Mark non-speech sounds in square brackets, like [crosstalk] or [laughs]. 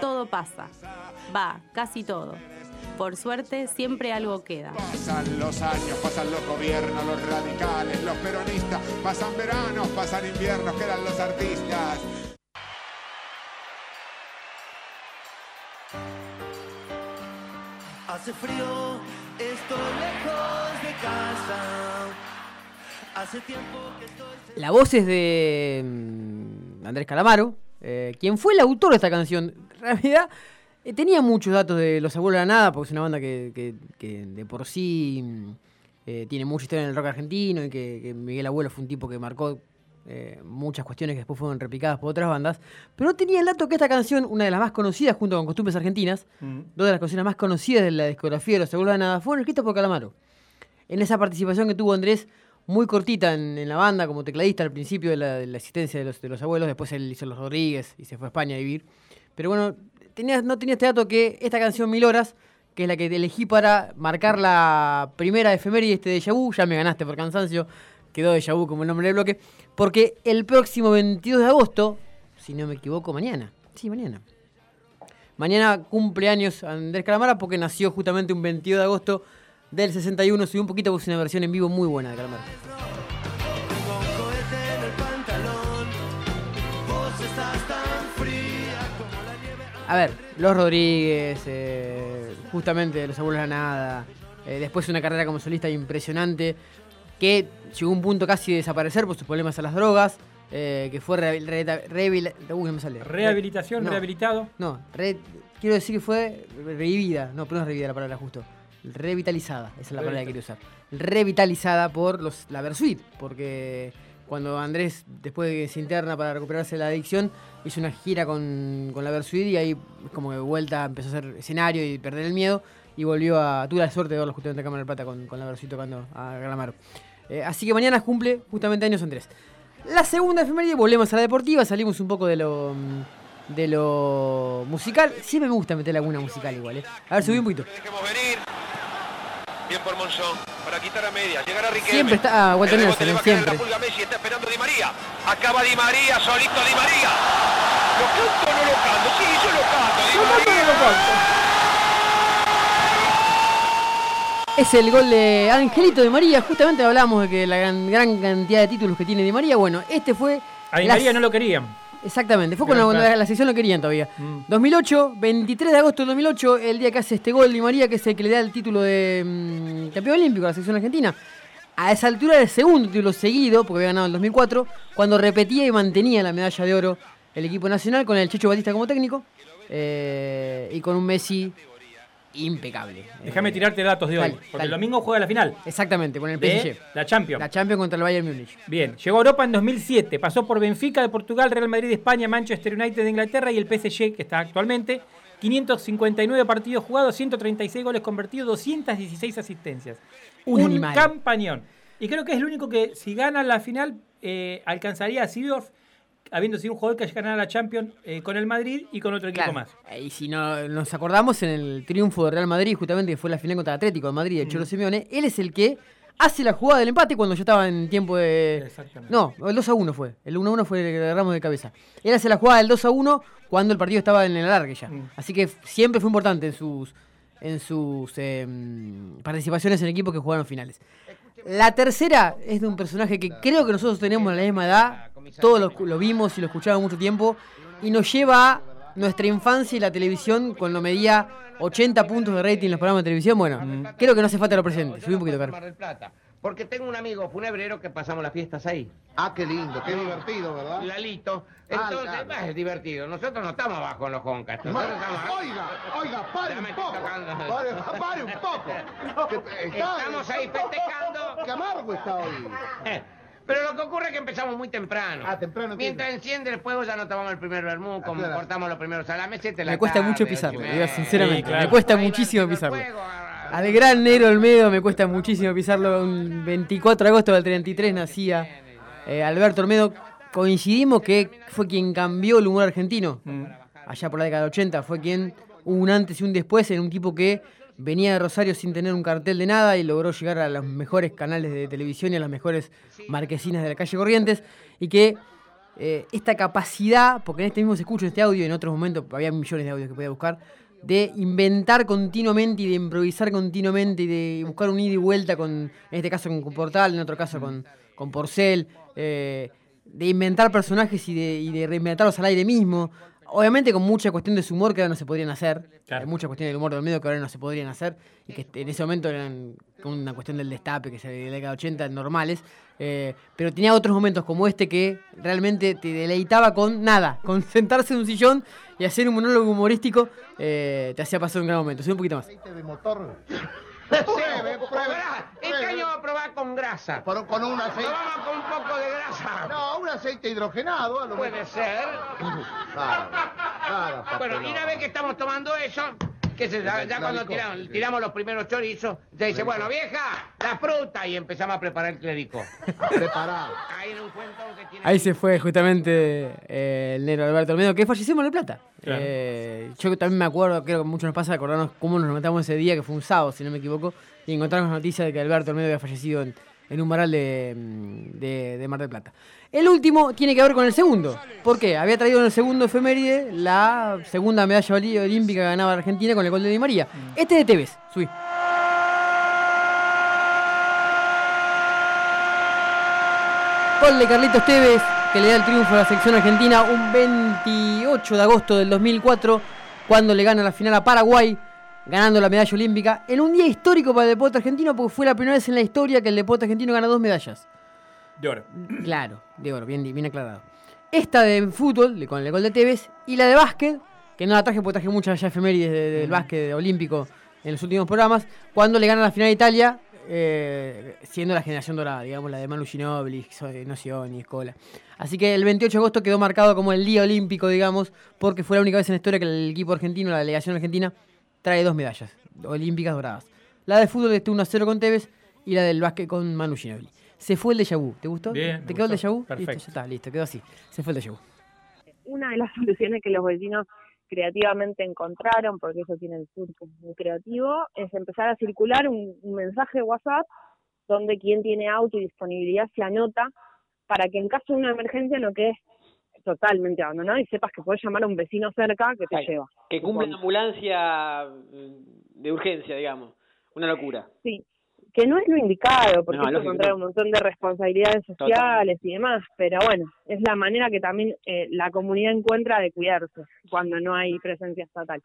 todo pasa. Va, casi todo. Por suerte, siempre algo queda. Pasan los años, pasan los gobiernos, los radicales, los peronistas, pasan veranos, pasan inviernos, quedan los artistas. Hace frío, estoy lejos de casa. Hace tiempo que estoy... La voz es de mm, Andrés Calamaro, eh, quien fue el autor de esta canción. En realidad, eh, tenía muchos datos de Los Abuelos de la Nada, porque es una banda que, que- que de por sí mm, eh, tiene mucha historia en el rock argentino y que, que Miguel Abuelo fue un tipo que marcó eh, muchas cuestiones que después fueron replicadas por otras bandas. Pero no tenía el dato que esta canción, una de las más conocidas junto con Costumbres Argentinas, dos de las canciones más conocidas de la discografía de Los Abuelos de la Nada, fueron escritas por Calamaro. En esa participación que tuvo Andrés, muy cortita en, la banda, como tecladista al principio de la, existencia de los, de los abuelos, después él hizo Los Rodríguez y se fue a España a vivir. Pero bueno, tenía, no tenía este dato que esta canción Mil Horas, que es la que elegí para marcar la primera efeméride este de Vu, ya me ganaste por cansancio, quedó de Vu como el nombre del bloque, porque el próximo 22 de agosto, si no me equivoco, mañana, sí, mañana, Mañana cumple años Andrés Calamara porque nació justamente un 22 de agosto del 61. Subí un poquito porque es una versión en vivo muy buena de nieve. A ver, Los Rodríguez, eh, justamente Los Abuelos de la Nada. eh, después una carrera como solista impresionante que llegó a un punto casi de desaparecer por sus problemas a las drogas. eh, que fue rehabil- re- rehabil- uy, no me sale. Rehabilitación, No. rehabilitado. No, re- quiero decir que fue revivida. No, pero no es revivida la palabra justo. Revitalizada, esa es la palabra que quiero usar. Revitalizada por los, la Versuit, porque cuando Andrés, después de que se interna para recuperarse de la adicción, hizo una gira con, con la Versuit y ahí es como que de vuelta empezó a hacer escenario y perder el miedo y volvió a. Tuve la suerte de verlo justamente en Cámara del Plata con, con la Versuit tocando a Galamaro. Eh, así que mañana cumple justamente años Andrés. La segunda efeméride, volvemos a la deportiva, salimos un poco de lo de lo musical. Siempre me gusta meter alguna musical igual, ¿eh? A ver, subí un poquito. Dejemos venir. Bien por Monzón. Para quitar a media. Llegar a Riquelme. Siempre está ah, Walter El Nelson, siempre. La pulga Messi está esperando Di María. Acaba Di María, solito Di María. ¿Lo canto o no lo canto? Sí, yo lo canto. Di María. Es el gol de Angelito de María. Justamente hablábamos de que la gran, gran cantidad de títulos que tiene Di María. Bueno, este fue. A Di las- María no lo querían. Exactamente, fue cuando frase. la, sección lo querían todavía. Mm. 2008, 23 de agosto del 2008, el día que hace este gol Di María, que es el que le da el título de mm, campeón olímpico a la sección argentina. A esa altura del segundo título seguido, porque había ganado en el 2004, cuando repetía y mantenía la medalla de oro el equipo nacional con el Checho Batista como técnico eh, y con un Messi impecable. Déjame Eh, tirarte datos de hoy. porque dale. el domingo juega la final. Exactamente, con el PSG. la Champions. La Champions contra el Bayern Múnich. Bien, llegó a Europa en 2007, pasó por Benfica de Portugal, Real Madrid de España, Manchester United de Inglaterra y el PSG, que está actualmente. 559 partidos jugados, 136 goles convertidos, 216 asistencias. Un animal. campañón. Y creo que es el único que, si gana la final, eh, alcanzaría a Sidorf, habiendo sido un jugador que haya ganado la Champions eh, con el Madrid y con otro equipo Claro. más. Y si no, nos acordamos en el triunfo de Real Madrid, justamente que fue la final contra el Atlético de Madrid de Mm. Cholo Simeone, él es el que hace la jugada del empate cuando ya estaba en tiempo de. Exactamente. No, el 2 a 1 fue. El 1 a 1 fue el que agarramos de cabeza. Él hace la jugada del 2 a 1 cuando el partido estaba en el alargue ya. Mm. Así que siempre fue importante en sus en sus em, participaciones en equipos que jugaron finales. La tercera es de un personaje que creo que nosotros tenemos la misma edad, todos lo, lo vimos y lo escuchamos mucho tiempo, y nos lleva a nuestra infancia y la televisión cuando medía 80 puntos de rating en los programas de televisión. Bueno, creo que no hace falta lo presente. Subí un poquito, Carlos. Mar del Plata. Porque tengo un amigo funebrero que pasamos las fiestas ahí. Ah, qué lindo, qué divertido, ¿verdad? Lalito. Ah, Entonces, claro. bah, es divertido. Nosotros no estamos abajo en los joncas. Nosotros estamos Oiga, oiga, pare un poco. tocando. Pare, pare un poco. [laughs] Estamos ahí festejando. Qué amargo está hoy. [laughs] Pero lo que ocurre es que empezamos muy temprano. Ah, temprano, Mientras enciende el fuego ya no tomamos el primer vermú, como claro. cortamos los primeros salames, de la Me cuesta tarde, mucho pisarlo, digo sinceramente. Sí, claro. Me cuesta muchísimo pisarlo. fuego, ah, Al gran negro Olmedo me cuesta muchísimo pisarlo. Un 24 de agosto del 33 nacía eh, Alberto Olmedo. Coincidimos que fue quien cambió el humor argentino. Allá por la década del 80 fue quien hubo un antes y un después en un tipo que venía de Rosario sin tener un cartel de nada y logró llegar a los mejores canales de televisión y a las mejores marquesinas de la calle Corrientes y que eh, esta capacidad, porque en este mismo se escucha este audio, en otros momentos había millones de audios que podía buscar, de inventar continuamente y de improvisar continuamente y de buscar un ida y vuelta con, en este caso con Portal, en otro caso con, con Porcel, eh, de inventar personajes y de, y de reinventarlos al aire mismo. Obviamente con mucha cuestión de su humor que ahora no se podrían hacer. Claro. Hay mucha cuestión del humor del medio que ahora no se podrían hacer. Y que en ese momento eran una cuestión del destape, que se de la década de 80, normales. Eh, pero tenía otros momentos como este que realmente te deleitaba con nada. [laughs] Con sentarse en un sillón y hacer un monólogo humorístico. eh, te hacía pasar un gran momento. Un poquito más. De motor [laughs] pruebe. Este año vamos a probar con grasa. Con, con un aceite. Probamos con un poco de grasa. No, un aceite hidrogenado. A lo Puede mejor. ser. Nada, nada, Bueno, y una vez que estamos tomando eso, que se, ya, ya cuando tiramos, tiramos los primeros chorizos, se dice, bueno, vieja, la fruta, y empezamos a preparar el clérico. [laughs] Preparado. Ahí en un cuento que tiene... Ahí se fue justamente eh, el negro Alberto Olmedo, que falleció en Mar del Plata. Claro. Eh, yo también me acuerdo, creo que mucho nos pasa acordarnos cómo nos matamos ese día, que fue un sábado, si no me equivoco, y encontramos noticia de que Alberto Olmedo había fallecido en, en un de, mm, de- de Mar del Plata. El último tiene que ver con el segundo. ¿Por qué? Había traído en el segundo efeméride la segunda medalla olímpica que ganaba Argentina con el gol de Di María. Este de Tevez, subí. Gol de Carlitos Tevez, que le da el triunfo a la selección argentina un 28 de agosto del 2004, cuando le gana la final a Paraguay, ganando la medalla olímpica, en un día histórico para el deporte argentino, porque fue la primera vez en la historia que el deporte argentino gana dos medallas. De oro. Claro, de oro, bien, bien aclarado. Esta de fútbol, con el gol de Tevez, y la de básquet, que no la traje porque traje muchas ya efemérides de- del básquet olímpico en los últimos programas, cuando le gana la final a Italia, eh, siendo la generación dorada, digamos, la de Manu Ginóbili, So- Nocioni, Escola. Así que el 28 de agosto quedó marcado como el día olímpico, digamos, porque fue la única vez en la historia que el equipo argentino, la delegación argentina, trae dos medallas olímpicas doradas. La de fútbol este 1 a 0 con Tevez y la del básquet con Manu Ginóbili. Se fue el déjà vu. ¿Te gustó? Bien, ¿Te quedó el déjà vu? Perfecto. Listo, ya está, listo, quedó así. Se fue el déjà vu. una de las [laughs] soluciones que los vecinos creativamente encontraron, porque eso tiene el sur muy creativo, es empezar a circular un, un mensaje de WhatsApp donde quien tiene auto y disponibilidad se anota para que en caso de una emergencia no quedes totalmente abandonado y sepas que puedes llamar a un vecino cerca que te lleva. Que cumple la ambulancia mm, de urgencia, digamos. Una locura. Sí, que no es lo indicado, porque No, lógico, contrae un montón de responsabilidades sociales y demás, pero bueno, es la manera que también eh, la comunidad encuentra de cuidarse cuando no hay presencia estatal.